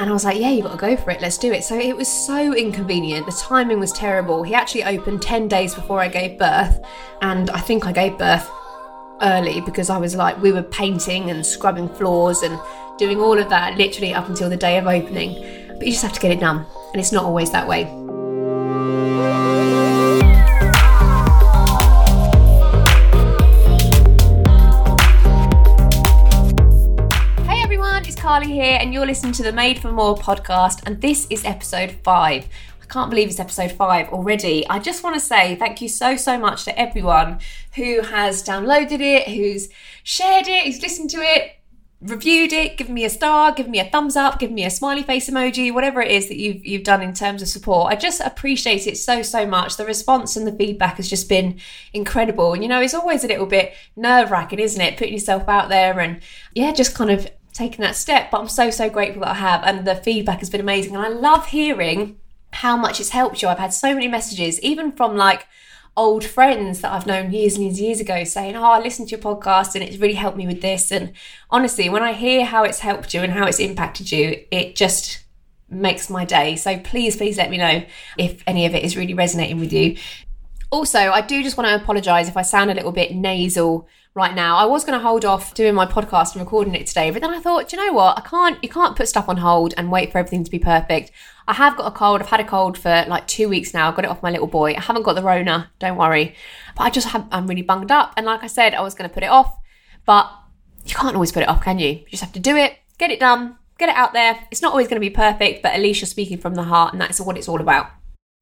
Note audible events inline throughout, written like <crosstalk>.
And I was like, yeah, you've got to go for it. Let's do it. So it was so inconvenient. The timing was terrible. He actually opened 10 days before I gave birth. And I think I gave birth early because I was like, we were painting and scrubbing floors and doing all of that literally up until the day of opening. But you just have to get it done. And it's not always that way. Here, and you're listening to the Made for More podcast, and this is episode five. I can't believe it's episode five already. I just want to say thank you so, so much to everyone who has downloaded it, who's shared it, who's listened to it, reviewed it, given me a star, given me a thumbs up, given me a smiley face emoji, whatever it is that you've you've done in terms of support. I just appreciate it so so much. The response and the feedback has just been incredible. And you know, it's always a little bit nerve wracking, isn't it? Putting yourself out there and yeah, just kind of taken that step. But I'm so, so grateful that I have. And the feedback has been amazing. And I love hearing how much it's helped you. I've had so many messages, even from like old friends that I've known years and years years ago saying, Oh, I listened to your podcast and it's really helped me with this. And honestly, when I hear how it's helped you and how it's impacted you, it just makes my day. So please, please let me know if any of it is really resonating with you. Also, I do just want to apologise if I sound a little bit nasal right now. I was going to hold off doing my podcast and recording it today, but then I thought, you know what? I can't. You can't put stuff on hold and wait for everything to be perfect. I have got a cold. I've had a cold for like two weeks now. I got it off my little boy. I haven't got the Rona. Don't worry. But I just have. I'm really bunged up. And like I said, I was going to put it off, but you can't always put it off, can you? You just have to do it. Get it done. Get it out there. It's not always going to be perfect, but at least you're speaking from the heart, and that's what it's all about.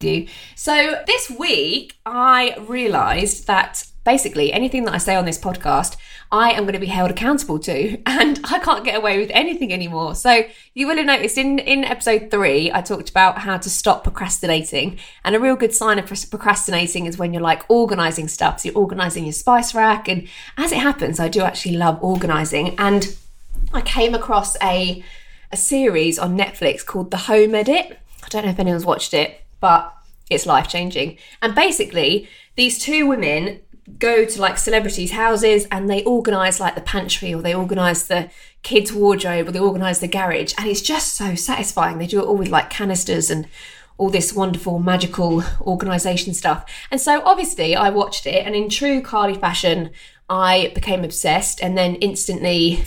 Do so this week I realised that basically anything that I say on this podcast, I am going to be held accountable to, <laughs> and I can't get away with anything anymore. So you will have noticed in in episode three, I talked about how to stop procrastinating, and a real good sign of procrastinating is when you're like organising stuff. So you're organising your spice rack, and as it happens, I do actually love organising, and I came across a a series on Netflix called The Home Edit. I don't know if anyone's watched it, but it's life changing. And basically, these two women go to like celebrities' houses and they organise like the pantry or they organise the kids' wardrobe or they organise the garage. And it's just so satisfying. They do it all with like canisters and all this wonderful magical organisation stuff. And so obviously I watched it and in true Carly fashion, I became obsessed and then instantly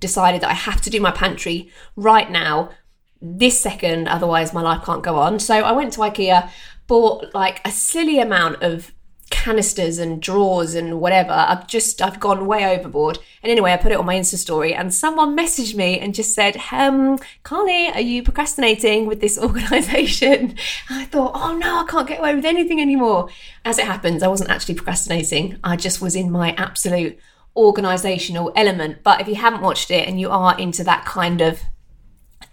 decided that I have to do my pantry right now, this second, otherwise my life can't go on. So I went to IKEA, bought like a silly amount of canisters and drawers and whatever. I've just I've gone way overboard. And anyway, I put it on my Insta story and someone <laughs> messaged me and just said, um, Carly, are you procrastinating with this <laughs> organization? I thought, oh no, I can't get away with anything anymore. As it happens, I wasn't actually procrastinating. I just was in my absolute organizational element. But if you haven't watched it and you are into that kind of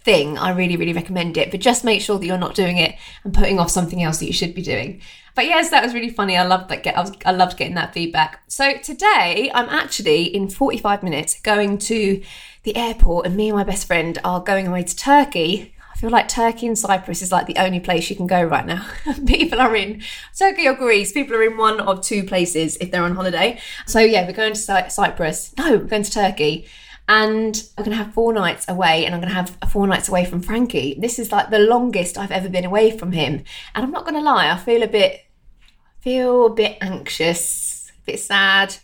thing, I really, really recommend it. But just make sure that you're not doing it and putting off something else that you should be doing. But yes, that was really funny. I loved that. Get I, was, I loved getting that feedback. So today, I'm actually in 45 minutes going to the airport, and me and my best friend are going away to Turkey. I feel like Turkey and Cyprus is like the only place you can go right now. <laughs> people are in Turkey or Greece. People are in one of two places if they're on holiday. So yeah, we're going to Cy- Cyprus. No, we're going to Turkey and I'm going to have four nights away and I'm going to have four nights away from Frankie. This is like the longest I've ever been away from him. And I'm not going to lie, I feel a bit, feel a bit anxious, a bit sad,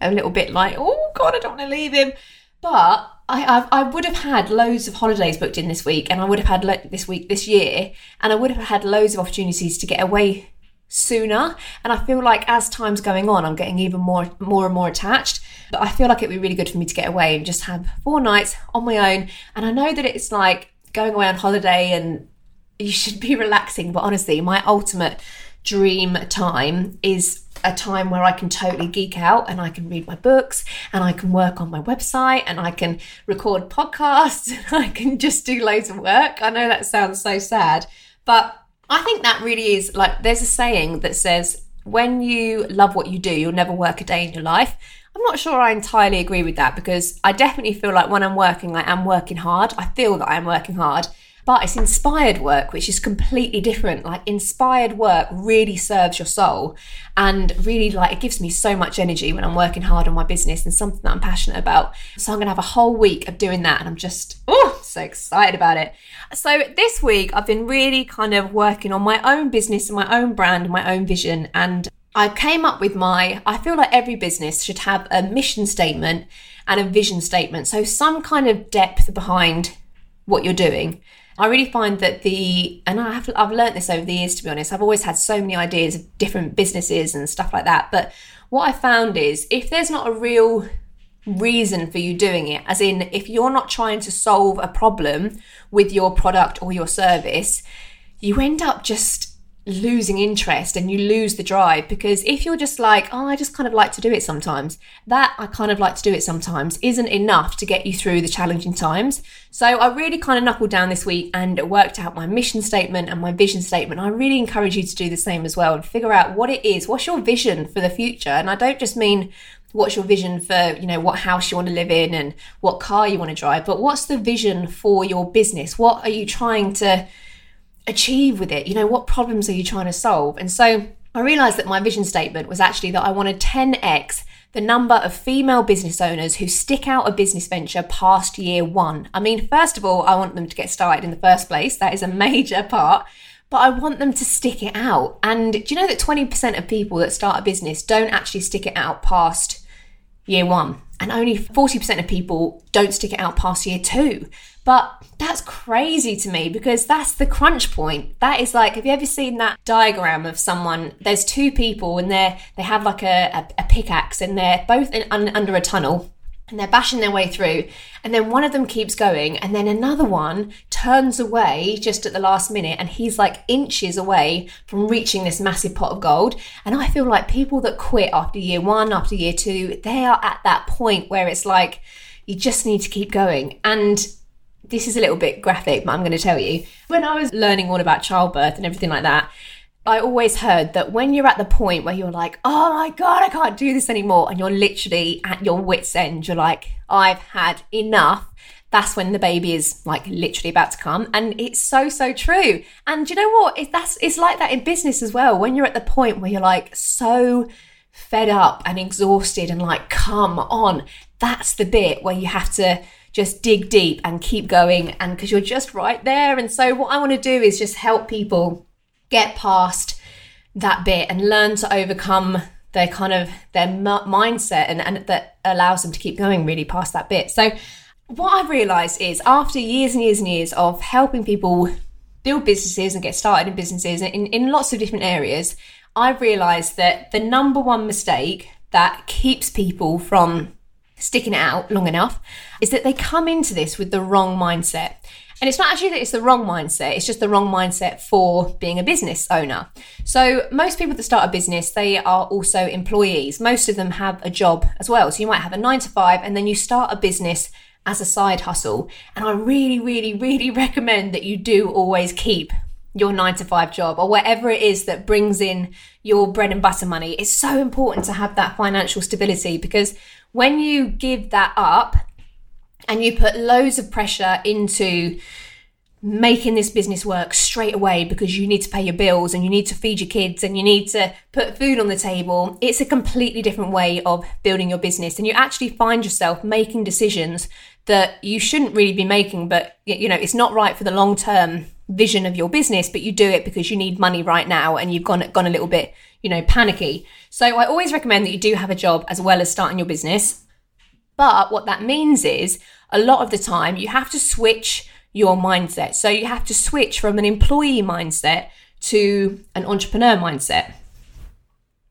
a little bit like, oh God, I don't want to leave him. But I, I've, I would have had loads of holidays booked in this week and I would have had lo- this week, this year, and I would have had loads of opportunities to get away sooner. And I feel like as time's going on, I'm getting even more, more and more attached. But I feel like it'd be really good for me to get away and just have four nights on my own. And I know that it's like going away on holiday and you should be <laughs> relaxing, but honestly, my ultimate dream time is a time where I can totally geek out and I can read my books and I can work on my website and I can record podcasts <laughs> and I can just do loads of work. I know that sounds so sad, but I think that really is like there's a saying that says when you love what you do, you'll never work a day in your life. I'm not sure I entirely agree with that because I definitely feel like when I'm working, I am working hard. I feel that I am working hard, but it's inspired work, which is completely different. Like, inspired work really serves your soul and really, like, it gives me so much energy when I'm working hard on my business and something that I'm passionate about. So, I'm going to have a whole week of doing that, and I'm just, oh, So excited about it. So this week, I've been really kind of working on my own business and my own brand and my own vision. And I came up with my, I feel like every business should have a mission statement and a vision statement. So some kind of depth behind what you're doing. I really find that the, and I have, I've learned this over the years, to be honest. I've always had so many ideas of different businesses and stuff like that. But what I found is if there's not a real reason for you doing it, as in if you're not trying to solve a problem with your product or your service, you end up just losing interest and you lose the drive because if you're just like oh i just kind of like to do it sometimes that i kind of like to do it sometimes isn't enough to get you through the challenging times. So i really kind of knuckled down this week and worked out my mission statement and my vision statement. I really encourage you to do the same as well. And figure out what it is what's your vision for the future? And i don't just mean what's your vision for you know what house you want to live in and what car you want to drive but what's the vision for your business? What are you trying to achieve with it? You know, what problems are you trying to solve? And so I realized that my vision statement was actually that I wanted 10x the number of female business owners who stick out a business venture past year one. I mean, first of all, I want them to get started in the first place. That is a major part. But I want them to stick it out. And do you know that 20% of people that start a business don't actually stick it out past year one? And only 40% of people don't stick it out past year two. But that's crazy to me because that's the crunch point. That is like, have you ever seen that diagram of someone? There's two people and they're they have like a, a, a pickaxe and they're both in, un, under a tunnel and they're bashing their way through and then one of them keeps going and then another one turns away just at the last minute and he's like inches away from reaching this massive pot of gold and i feel like people that quit after year one after year two they are at that point where it's like you just need to keep going and this is a little bit graphic, but I'm going to tell you. When I was learning all about childbirth and everything like that, I always heard that when you're at the point where you're like, oh my God, I can't do this anymore, and you're literally at your wits' end, you're like, I've had enough. That's when the baby is like literally about to come. And it's so, so true. And you know what? It, that's, it's like that in business as well. When you're at the point where you're like so fed up and exhausted and like, come on, that's the bit where you have to just dig deep and keep going and because you're just right there and so what i want to do is just help people get past that bit and learn to overcome their kind of their mindset and, and that allows them to keep going really past that bit so what i've realized is after years and years and years of helping people build businesses and get started in businesses in, in lots of different areas i've realized that the number one mistake that keeps people from sticking it out long enough is that they come into this with the wrong mindset. And it's not actually that it's the wrong mindset, it's just the wrong mindset for being a business owner. So, most people that start a business, they are also employees. Most of them have a job as well. So, you might have a nine to five and then you start a business as a side hustle. And I really, really, really <laughs> recommend that you do always keep your nine to five job or whatever it is that brings in your bread and butter money. It's so important to have that financial stability because when you give that up and you put loads of pressure into making this business work straight away because you need to pay your bills and you need to feed your kids and you need to put food on the table, it's a completely different way of building your business. And you actually find yourself making decisions that you shouldn't really be making, but you know, it's not right for the long term vision of your business, but you do it because you need money right now and you've gone gone a little bit, you know, panicky. So I always recommend that you do have a job as well as starting your business. But what that means is a lot of the time you have to switch your mindset. So you have to switch from an employee mindset to an entrepreneur mindset.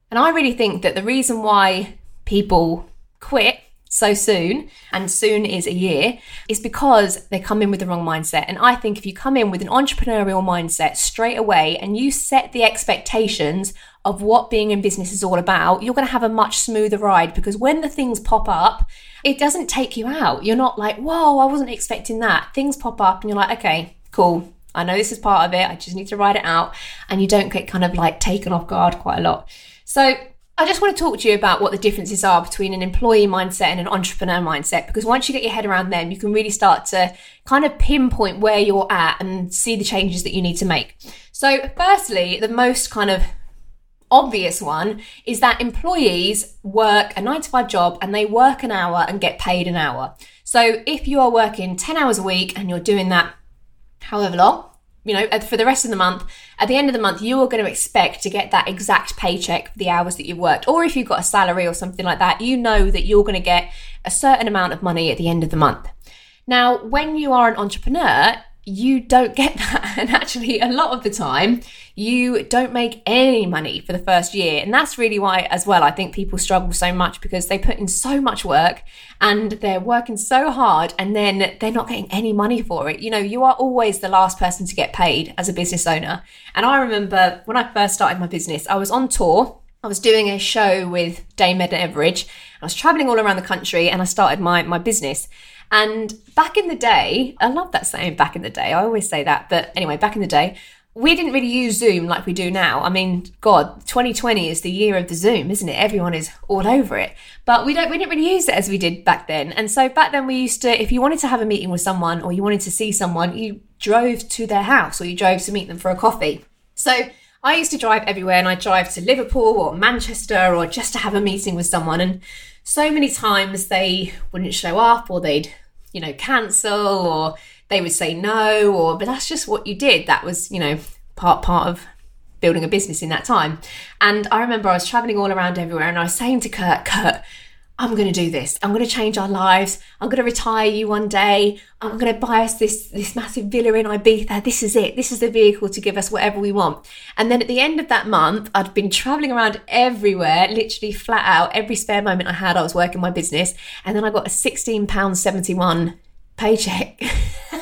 And I really think that the reason why people quit so soon, and soon is a year, is because they come in with the wrong mindset. And I think if you come in with an entrepreneurial mindset straight away and you set the expectations of what being in business is all about, you're going to have a much smoother ride because when the things pop up, it doesn't take you out. You're not like, whoa, I wasn't expecting that. Things pop up and you're like, okay, cool. I know this is part of it. I just need to ride it out. And you don't get kind of like taken off guard quite a lot. So I just want to talk to you about what the differences are between an employee mindset and an entrepreneur mindset because once you get your head around them, you can really start to kind of pinpoint where you're at and see the changes that you need to make. So, firstly, the most kind of obvious one is that employees work a nine to five job and they work an hour and get paid an hour. So if you are working 10 hours a week and you're doing that however long, you know, for the rest of the month, at the end of the month, you are going to expect to get that exact paycheck for the hours that you've worked. Or if you've got a salary or something like that, you know that you're going to get a certain amount of money at the end of the month. Now, when you are an entrepreneur, you don't get <laughs> that. And actually, a lot of the time, you don't make any money for the first year. And that's really why, as well, I think people struggle so much because they put in so much work and they're working so hard and then they're not getting any money for it. You know, you are always the last person to get paid as a business owner. And I remember when I first started my business, I was on tour. I was doing a show with Dame Edna Everage. I was traveling all around the country and I started my, my business. And back in the day, I love that saying back in the day. I always say that. But anyway, back in the day, we didn't really use Zoom like we do now. I mean, God, 2020 is the year of the Zoom, isn't it? Everyone is all over it. But we don't we didn't really use it as we did back then. And so back then we used to if you wanted to have a meeting with someone or you wanted to see someone, you drove to their house or you drove to meet them for a coffee. So I used to drive everywhere and I drive to Liverpool or Manchester or just to have a meeting with someone and so many times they wouldn't show up or they'd you know, cancel or they would say no or but that's just what you did. That was, you know, part part of building a business in that time. And I remember I was traveling all around everywhere and I was saying to Kurt, Kurt, I'm going to do this. I'm going to change our lives. I'm going to retire you one day. I'm going to buy us this this massive villa in Ibiza. This is it. This is the vehicle to give us whatever we want. And then at the end of that month, I'd been traveling around everywhere, literally flat out. Every spare moment I had, I was working my business. And then I got a 16 pound 71 paycheck. <laughs> and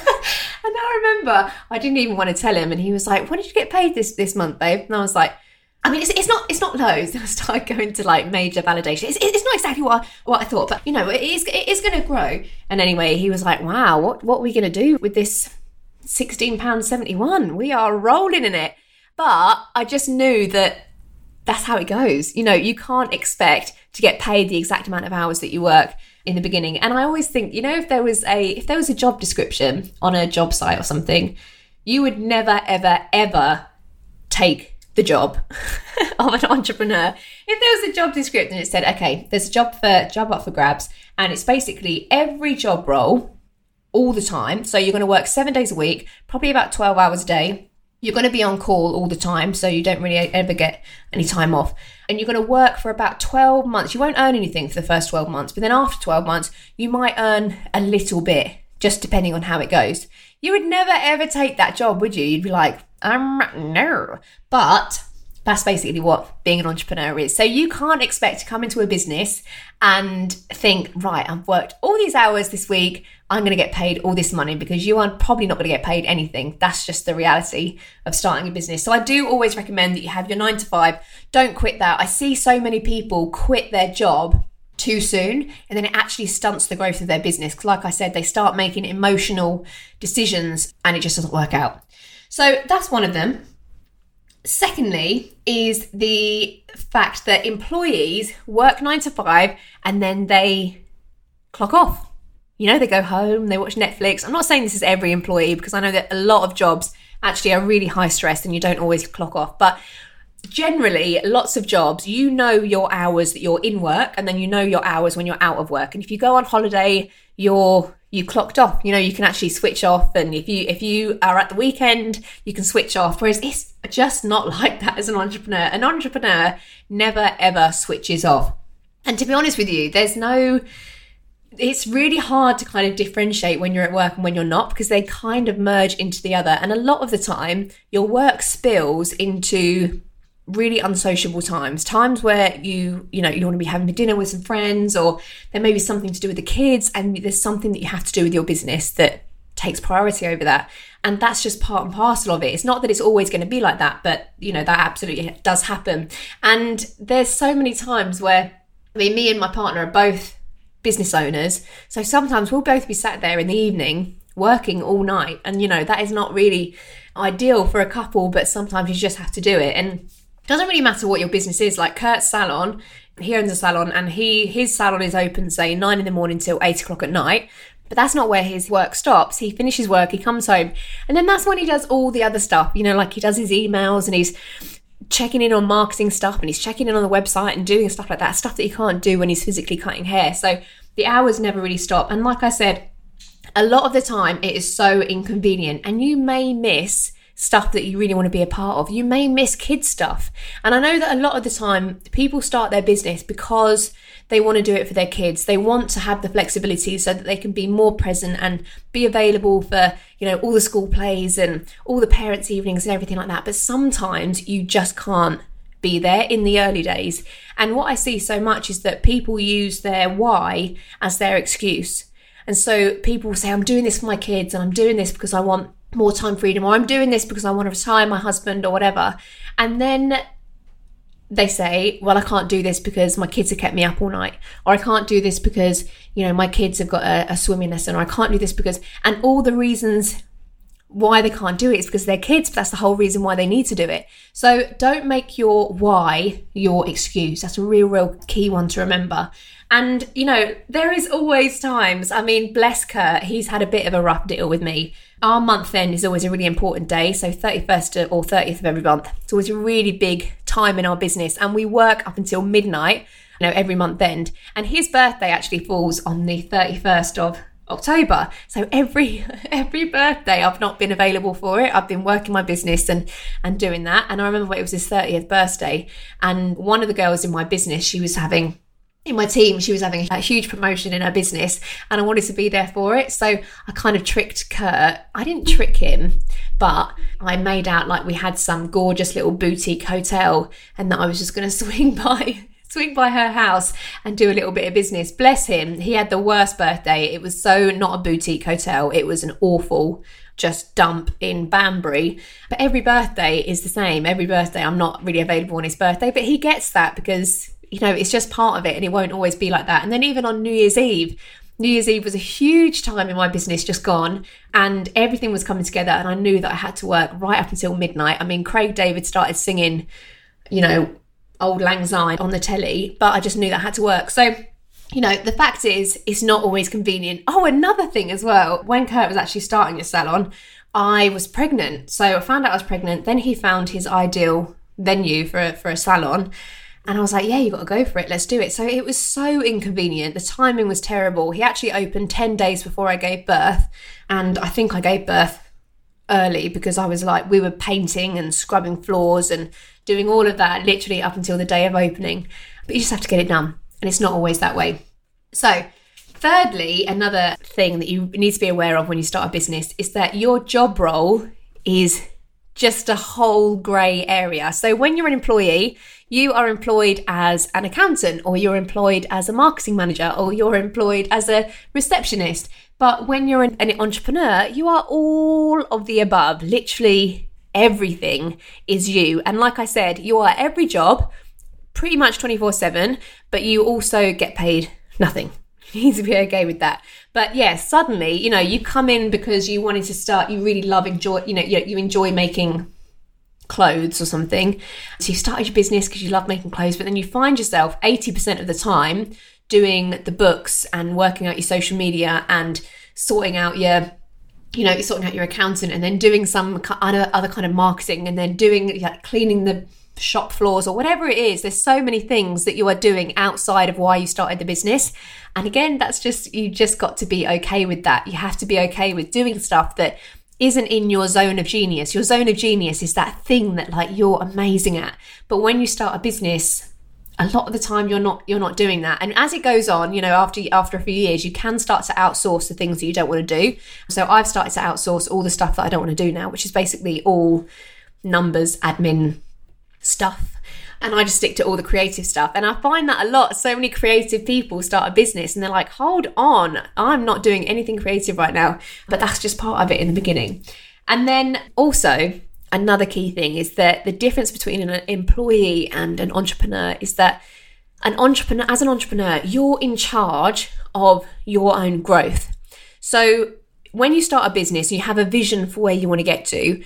I remember I didn't even want to tell him, and he was like, "What did you get paid this this month, babe?" And I was like I mean, it's, it's not it's not loads. <laughs> I start going to like major validation. It's, it's not exactly what I, what I thought, but you know, it is it is going to grow. And anyway, he was like, "Wow, what what are we going to do with this sixteen pound seventy one? We are rolling in it." But I just knew that that's how it goes. You know, you can't expect to get paid the exact amount of hours that you work in the beginning. And I always think, you know, if there was a if there was a job description on a job site or something, you would never ever ever take the job <laughs> of an entrepreneur. If there was a job description it said, okay, there's a job for job up for grabs, and it's basically every job role all the time. So you're going to work seven days a week, probably about 12 hours a day. You're going to be on call all the time, so you don't really ever get any time off. And you're going to work for about 12 months. You won't earn anything for the first 12 months, but then after 12 months, you might earn a little bit, just depending on how it goes. You would never ever take that job, would you? You'd be like, um, no. But that's basically what being an entrepreneur is. So you can't expect to come into a business and think, right, I've worked all these hours this week, I'm going to get paid all this money because you are probably not going to get paid anything. That's just the reality of starting a business. So I do always recommend that you have your nine to five. Don't quit that. I see so many people quit their job too soon and then it actually stunts the growth of their business because like i said they start making emotional decisions and it just doesn't work out so that's one of them. Secondly, is the fact that employees work nine to five and then they clock off. You know, they go home, they watch Netflix. I'm not saying this is every employee because I know that a lot of jobs actually are really high stress and you don't always clock off. But generally, lots of jobs, you know your hours that you're in work and then you know your hours when you're out of work. And if you go on holiday, you're you clocked off. You know you can actually switch off and if you if you are at the weekend you can switch off. Whereas it's just not <laughs> like that as an entrepreneur. An entrepreneur never ever switches off. And to be honest with you there's no it's really hard to kind of differentiate when you're at work and when you're not because they kind of merge into the other. And a lot of the time your work spills into really unsociable times. Times where you you know you want to be having a dinner with some friends or there may be something to do with the kids and there's something that you have to do with your business that takes priority over that. And that's just part and parcel of it. It's not that it's always going to be like that but you know that absolutely does happen. And there's so many times where i mean me and my partner are both business owners. So sometimes we'll both be sat there in the evening working all night. And you know that is not really ideal for a couple but sometimes you just have to do it. And doesn't really matter what your business is. Like Kurt's salon, he owns a salon, and he his salon is open say nine in the morning till eight o'clock at night. But that's not where his work stops. He finishes work, he comes home, and then that's when he does all the other stuff. You know, like he does his emails and he's checking in on marketing stuff and he's checking in on the website and doing stuff like that, stuff that he can't do when he's physically cutting hair. So the hours never really stop. And like I said, a lot of the time it is so inconvenient and you may miss stuff that you really want to be a part of. You may miss kids stuff. And I know that a lot of the time people start their business because they want to do it for their kids. They want to have the flexibility so that they can be more present and be available for, you know, all the school plays and all the parents' evenings and everything like that. But sometimes you just can't be there in the early days. And what I see so much is that people use their why as their excuse. And so people say, I'm doing this for my kids and I'm doing this because I want more time freedom or I'm doing this because I want to retire my husband or whatever. And then they say, well, I can't do this because my kids have kept me up all night, or I can't do this because, you know, my kids have got a, a swimming lesson, or I can't do this because, and all the reasons why they can't do it is because they're kids, but that's the whole reason why they need to do it. So don't make your why your excuse. That's a real, real key one to remember. And, you know, there is always times, I mean, bless Kurt, he's had a bit of a rough deal with me our month end is always a really important day. So 31st or 30th of every month. It's always a really big time in our business. And we work up until midnight, you know, every month end. And his birthday actually falls on the 31st of October. So every <laughs> every birthday I've not been available for it. I've been working my business and and doing that. And I remember it was his 30th birthday and one of the girls in my business, she was having in my team, she was having a huge promotion in her business and I wanted to be there for it. So I kind of tricked Kurt. I didn't trick him, but I made out like we had some gorgeous little boutique hotel and that I was just going <laughs> to swing by. Swing by her house and do a little bit of business. Bless him. He had the worst birthday. It was so not a boutique hotel. It was an awful just dump in Banbury. But every birthday is the same. Every birthday, I'm not really available on his birthday, but he gets that because you know, it's just part of it and it won't always be like that. And then even on New Year's Eve, New Year's Eve was a huge time in my business just gone, and everything was coming together. And I knew that I had to work right up until midnight. I mean, Craig David started singing, you know, Auld Lang Syne on the telly, but I just knew that I had to work. So, you know, the fact is, it's not always convenient. Oh, another thing as well, when Kurt was actually starting a salon, I was pregnant. So I found out I was pregnant. Then he found his ideal venue for, for a salon and I was like, yeah, you got to go for it. Let's do it. So it was so inconvenient. The timing was terrible. He actually opened 10 days before I gave birth. And I think I gave birth early because I was like, we were painting and scrubbing floors and doing all of that literally up until the day of opening. But you just have to get it done. And it's not always that way. So, thirdly, another thing that you need to be aware of when you start a business is that your job role is just a whole grey area. So, when you're an employee, you are employed as an accountant, or you're employed as a marketing manager, or you're employed as a receptionist. But when you're an, an entrepreneur, you are all of the above. Literally everything is you. And like I said, you are every job pretty much 24 7, but you also get paid nothing. <laughs> You need to be okay with that. But yeah, suddenly, you know, you come in because you wanted to start, you really love, enjoy, you know, you, you enjoy making clothes or something. So you started your business because you love making clothes, but then you find yourself 80% of the time doing the books and working out your social media and sorting out your you know, sorting out your accountant and then doing some other kind of marketing and then doing like cleaning the shop floors or whatever it is. There's so many things that you are doing outside of why you started the business. And again, that's just you just got to be okay with that. You have to be okay with doing stuff that isn't in your zone of genius. Your zone of genius is that thing that like you're amazing at. But when you start a business, a lot of the time you're not you're not doing that. And as it goes on, you know, after after a few years, you can start to outsource the things that you don't want to do. So I've started to outsource all the stuff that I don't want to do now, which is basically all numbers, admin stuff and I just stick to all the creative stuff. And I find that a lot. So many creative people start a business and they're like, hold on, I'm not doing anything creative right now. But that's just part of it in the beginning. And then also, another key thing is that the difference between an employee and an entrepreneur is that an entrepreneur, as an entrepreneur, you're in charge of your own growth. So when you start a business, you have a vision for where you want to get to.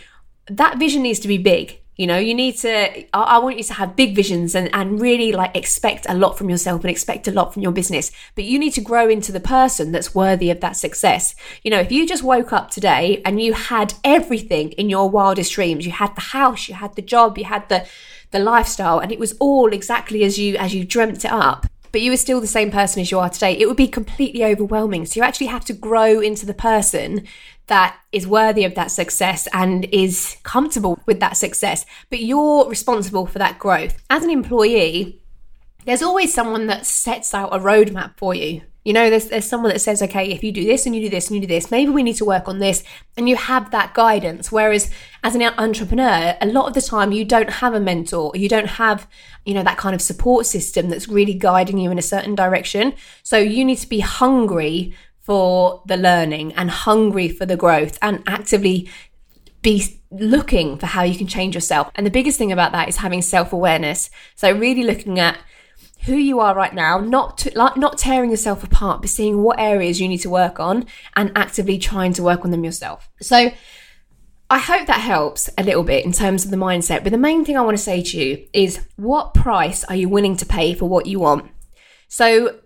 That vision needs to be big You know, you need to, I, want you to have big visions and, and really like expect a lot from yourself and expect a lot from your business. But you need to grow into the person that's worthy of that success. You know, if you just woke up today and you had everything in your wildest dreams, you had the house, you had the job, you had the, the lifestyle, and it was all exactly as you, as you dreamt it up but you were still the same person as you are today, it would be completely overwhelming. So you actually have to grow into the person that is worthy of that success and is comfortable with that success. But you're responsible for that growth. As an employee, there's always someone that sets out a roadmap for you. You know, there's, there's someone that says, okay, if you do this and you do this and you do this, maybe we need to work on this. And you have that guidance. Whereas as an entrepreneur, a lot of the time you don't have a mentor, you don't have, you know, that kind of support system that's really guiding you in a certain direction. So you need to be hungry for the learning and hungry for the growth and actively be looking for how you can change yourself. And the biggest thing about that is having self awareness. So, really looking at who you are right now, not to, like, not tearing yourself apart, but seeing what areas you need to work on and actively trying to work on them yourself. So I hope that helps a little bit in terms of the mindset. But the main thing I want to say to you is what price are you willing to pay for what you want? So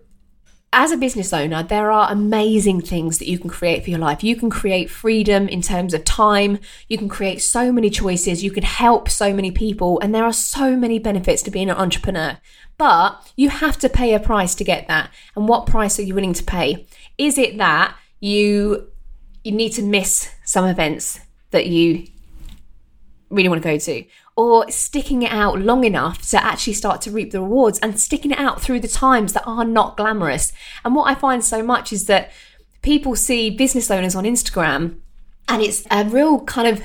as a business owner, there are amazing things that you can create for your life. You can create freedom in terms of time. You can create so many choices. You can help so many people. And there are so many benefits to being an entrepreneur. But you have to pay a price to get that. And what price are you willing to pay? Is it that you you need to miss some events that you really want to go to? Or sticking it out long enough to actually start to reap the rewards and sticking it out through the times that are not glamorous. And what I find so much is that people see business owners on Instagram and it's a real kind of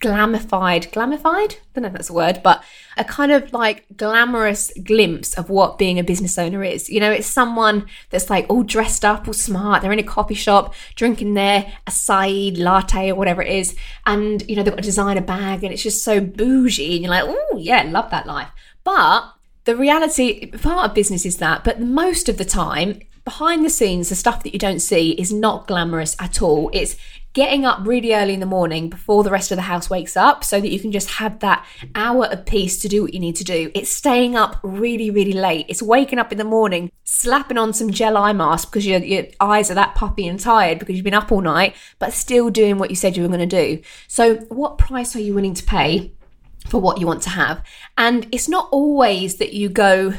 glamified, glamified? I don't know if that's a word, but a kind of like glamorous glimpse of what being a business owner is. You know, it's someone that's like all dressed up, all smart. They're in a coffee shop drinking their acai latte or whatever it is. And, you know, they've got a designer bag and it's just so bougie. And you're like, oh, yeah, love that life. But the reality, part of business is that, but most of the time, behind the scenes, the stuff that you don't see is not glamorous at all. It's getting up really early in the morning before the rest of the house wakes up so that you can just have that hour of peace to do what you need to do. It's staying up really, really late. It's waking up in the morning, slapping on some gel eye mask because your, your eyes are that puffy and tired because you've been up all night, but still doing what you said you were going to do. So, what price are you willing to pay for what you want to have? And it's not always that you go,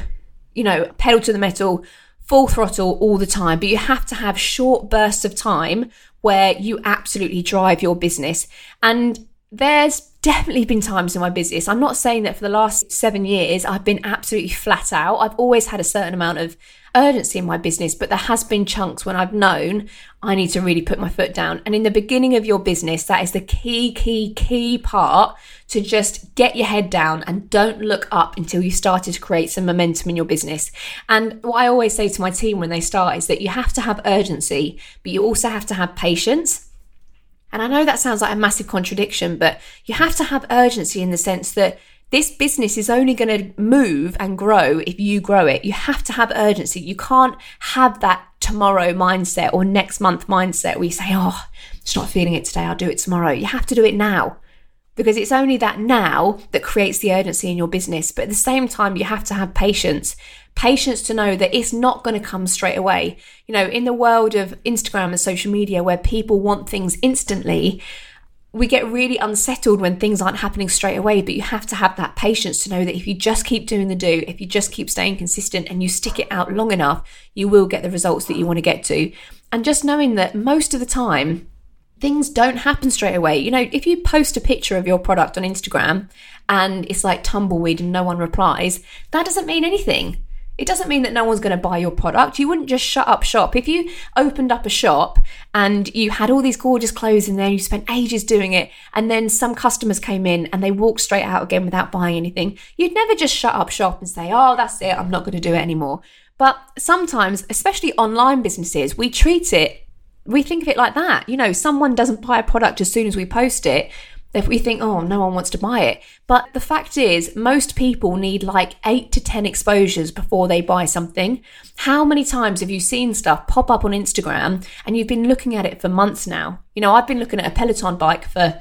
you know, pedal to the metal full throttle all the time, but you have to have short bursts of time where you absolutely drive your business. And there's definitely been times in my business. I'm not saying that for the last seven years I've been absolutely flat out. I've always had a certain amount of urgency in my business, but there has been chunks when I've known I need to really put my foot down. And in the beginning of your business, that is the key, key, key part to just get your head down and don't look up until you started to create some momentum in your business. And what I always say to my team when they start is that you have to have urgency, but you also have to have patience. And I know that sounds like a massive contradiction, but you have to have urgency in the sense that this business is only going to move and grow if you grow it. You have to have urgency. You can't have that tomorrow mindset or next month mindset where you say, oh, it's not feeling it today, I'll do it tomorrow. You have to do it now because it's only that now that creates the urgency in your business. But at the same time, you have to have patience. Patience to know that it's not going to come straight away. You know, in the world of Instagram and social media where people want things instantly, we get really unsettled when things aren't happening straight away, but you have to have that patience to know that if you just keep doing the do, if you just keep staying consistent and you stick it out long enough, you will get the results that you want to get to. And just knowing that most of the time, things don't happen straight away. You know, if you post a picture of your product on Instagram and it's like tumbleweed and no one replies, that doesn't mean anything. It doesn't mean that no one's going to buy your product. You wouldn't just shut up shop. If you opened up a shop and you had all these gorgeous clothes in there, you spent ages doing it, and then some customers came in and they walked straight out again without buying anything, you'd never just shut up shop and say, oh, that's it, I'm not going to do it anymore. But sometimes, especially online businesses, we treat it, we think of it like that. You know, someone doesn't buy a product as soon as we post it if we think, oh, no one wants to buy it. But the fact is, most people need like eight to 10 exposures before they buy something. How many times have you seen stuff pop up on Instagram and you've been looking at it for months now? You know, I've been looking at a Peloton bike for,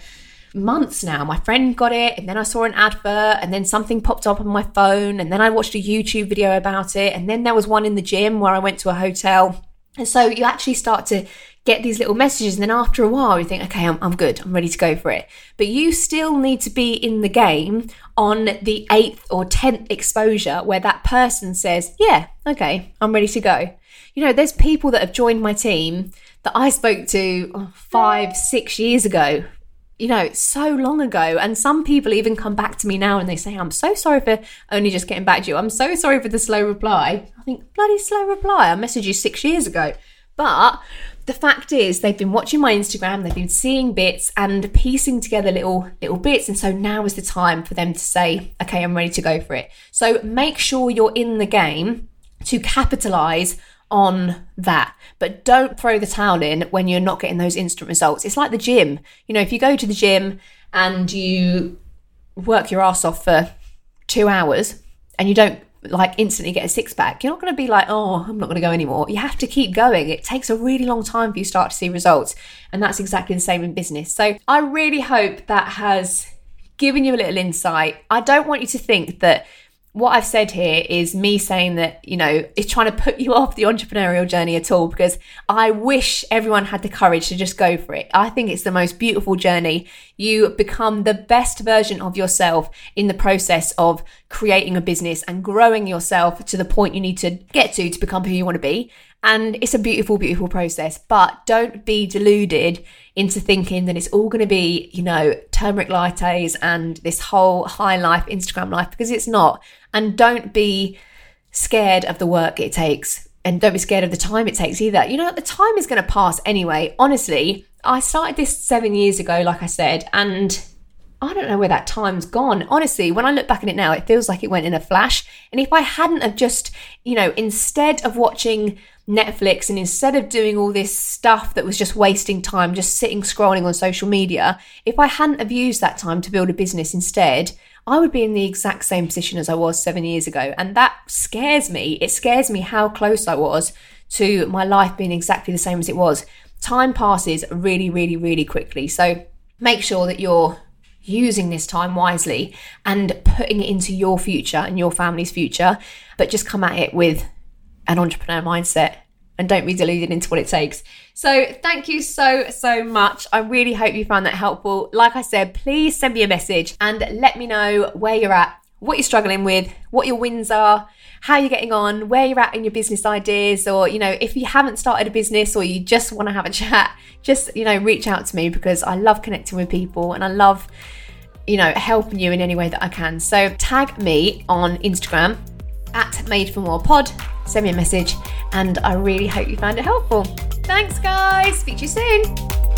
months now. My friend got it, and then I saw an advert, and then something popped up on my phone, and then I watched a YouTube video about it, and then there was one in the gym where I went to a hotel. And so you actually start to get these little messages, and then after a while, you think, okay, I'm, I'm good, I'm ready to go for it. But you still need to be in the game on the eighth or tenth exposure where that person says, yeah, okay, I'm ready to go. You know, there's people that have joined my team that I spoke to oh, five, six years ago you know, so long ago. And some people even come back to me now and they say, I'm so sorry for only just getting back to you. I'm so sorry for the slow reply. I think, bloody slow reply. I messaged you six years ago. But the fact is they've been watching my Instagram, they've been seeing bits and piecing together little little bits. And so now is the time for them to say, okay, I'm ready to go for it. So make sure you're in the game to capitalize on that. But don't throw the towel in when you're not getting those instant results. It's like the gym. You know, if you go to the gym and you work your ass off for two hours and you don't like instantly get a six pack, you're not going to be like, oh, I'm not going to go anymore. You have to keep going. It takes a really long time for you start to see results. And that's exactly the same in business. So I really hope that has given you a little insight. I don't want you to think that what I've said here is me saying that, you know, it's trying to put you <laughs> off the entrepreneurial journey at all because I wish everyone had the courage to just go for it. I think it's the most beautiful journey. You become the best version of yourself in the process of creating a business and growing yourself to the point you need to get to to become who you want to be. And it's a beautiful, beautiful process. But don't be deluded into thinking that it's all going to be, you know, turmeric lattes and this whole high life Instagram life because it's not. And don't be scared of the work it takes. And don't be scared of the time it takes either. You know, the time is going to pass anyway. Honestly, I started this seven years ago, like I said, and I don't know where that time's gone. Honestly, when I look back at it now, it feels like it went in a flash. And if I hadn't have just, you know, instead of watching Netflix and instead of doing all this stuff that was just wasting time, just sitting scrolling on social media, if I hadn't have used that time to build a business instead, I would be in the exact same position as I was seven years ago. And that scares me. It scares me how close I was to my life being exactly the same as it was. Time passes really, really, really quickly. So make sure that you're using this time wisely and putting it into your future and your family's future, but just come at it with an entrepreneur mindset and don't be deluded into what it takes. So, thank you so, so much. I really hope you found that helpful. Like I said, please send me a message and let me know where you're at, what you're struggling with, what your wins are, how you're getting on, where you're at in your business ideas, or, you know, if you haven't started a business or you just want to have a <laughs> chat, just, you know, reach out to me because I love connecting with people and I love you know, helping you in any way that I can. So tag me on Instagram at Made for More Pod, send me a message, and I really hope you found it helpful. Thanks, guys. Speak to you soon.